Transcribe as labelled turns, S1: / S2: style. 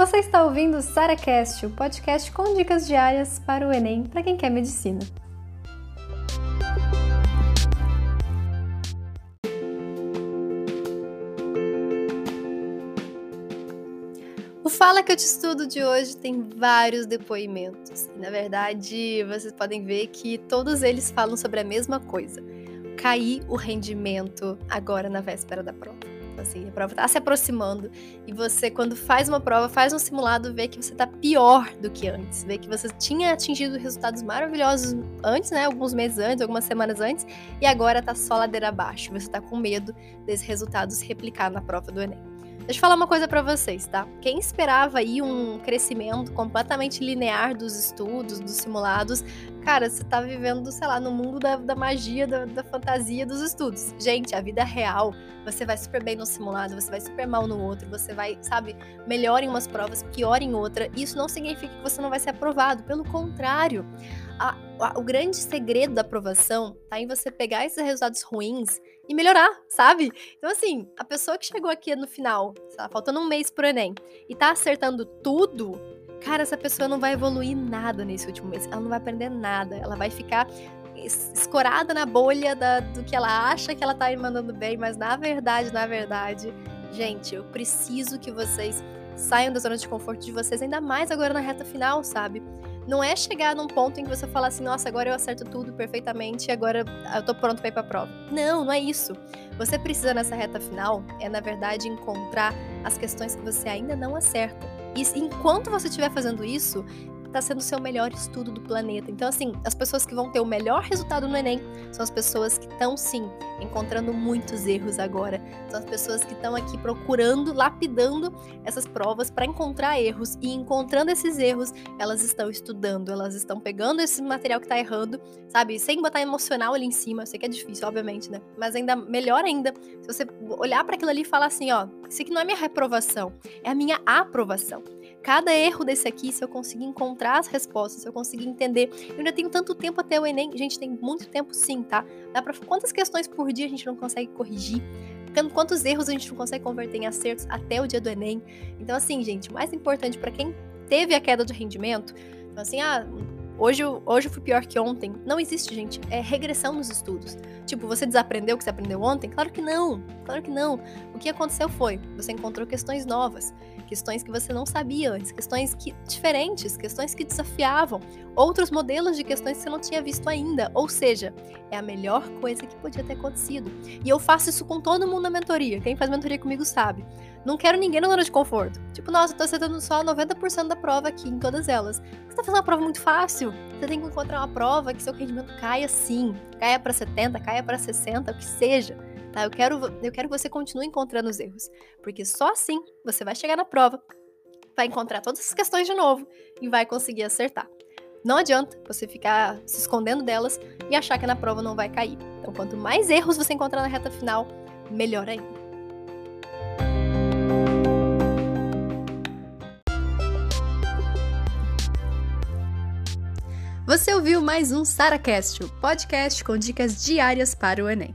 S1: Você está ouvindo o SaraCast, o podcast com dicas diárias para o Enem para quem quer medicina. O Fala que eu te estudo de hoje tem vários depoimentos. E, na verdade, vocês podem ver que todos eles falam sobre a mesma coisa: cair o rendimento agora na véspera da prova assim, a prova está se aproximando e você, quando faz uma prova, faz um simulado, vê que você está pior do que antes, vê que você tinha atingido resultados maravilhosos antes, né, alguns meses antes, algumas semanas antes, e agora está só ladeira abaixo, você está com medo desses resultados replicar na prova do Enem. Deixa eu falar uma coisa para vocês, tá? Quem esperava aí um crescimento completamente linear dos estudos, dos simulados, cara, você tá vivendo, sei lá, no mundo da, da magia, da, da, fantasia dos estudos. Gente, a vida real, você vai super bem no simulado, você vai super mal no outro, você vai, sabe, melhor em umas provas, pior em outra. Isso não significa que você não vai ser aprovado, pelo contrário. A, a, o grande segredo da aprovação tá em você pegar esses resultados ruins e melhorar, sabe? Então, assim, a pessoa que chegou aqui no final, lá, faltando um mês pro Enem, e tá acertando tudo, cara, essa pessoa não vai evoluir nada nesse último mês. Ela não vai aprender nada. Ela vai ficar escorada na bolha da, do que ela acha que ela tá mandando bem, mas na verdade, na verdade, gente, eu preciso que vocês saiam da zona de conforto de vocês, ainda mais agora na reta final, sabe? Não é chegar num ponto em que você fala assim, nossa, agora eu acerto tudo perfeitamente e agora eu tô pronto para ir pra prova. Não, não é isso. Você precisa nessa reta final é, na verdade, encontrar as questões que você ainda não acerta. E enquanto você estiver fazendo isso, está sendo o seu melhor estudo do planeta. Então, assim, as pessoas que vão ter o melhor resultado no Enem são as pessoas que estão, sim, encontrando muitos erros agora. São as pessoas que estão aqui procurando, lapidando essas provas para encontrar erros. E encontrando esses erros, elas estão estudando, elas estão pegando esse material que está errando, sabe? Sem botar emocional ali em cima. Eu sei que é difícil, obviamente, né? Mas ainda melhor ainda, se você olhar para aquilo ali e falar assim: ó, isso aqui não é minha reprovação, é a minha aprovação. Cada erro desse aqui, se eu conseguir encontrar as respostas, se eu conseguir entender, eu ainda tenho tanto tempo até o Enem. Gente, tem muito tempo sim, tá? Dá pra... Quantas questões por dia a gente não consegue corrigir? Quantos erros a gente não consegue converter em acertos até o dia do Enem? Então, assim, gente, o mais importante para quem teve a queda de rendimento, então, assim, ah, Hoje, hoje eu fui pior que ontem. Não existe, gente. É regressão nos estudos. Tipo, você desaprendeu o que você aprendeu ontem? Claro que não. Claro que não. O que aconteceu foi, você encontrou questões novas, questões que você não sabia antes, questões que, diferentes, questões que desafiavam, outros modelos de questões que você não tinha visto ainda. Ou seja, é a melhor coisa que podia ter acontecido. E eu faço isso com todo mundo na mentoria. Quem faz mentoria comigo sabe. Não quero ninguém na zona de conforto. Tipo, nossa, eu tô acertando só 90% da prova aqui, em todas elas. Você tá fazendo uma prova muito fácil. Você tem que encontrar uma prova que seu rendimento caia sim. Caia para 70, caia para 60, o que seja. Tá? Eu quero, eu quero que você continue encontrando os erros. Porque só assim você vai chegar na prova, vai encontrar todas as questões de novo e vai conseguir acertar. Não adianta você ficar se escondendo delas e achar que na prova não vai cair. Então, quanto mais erros você encontrar na reta final, melhor ainda. Você ouviu mais um SaraCast, o podcast com dicas diárias para o Enem.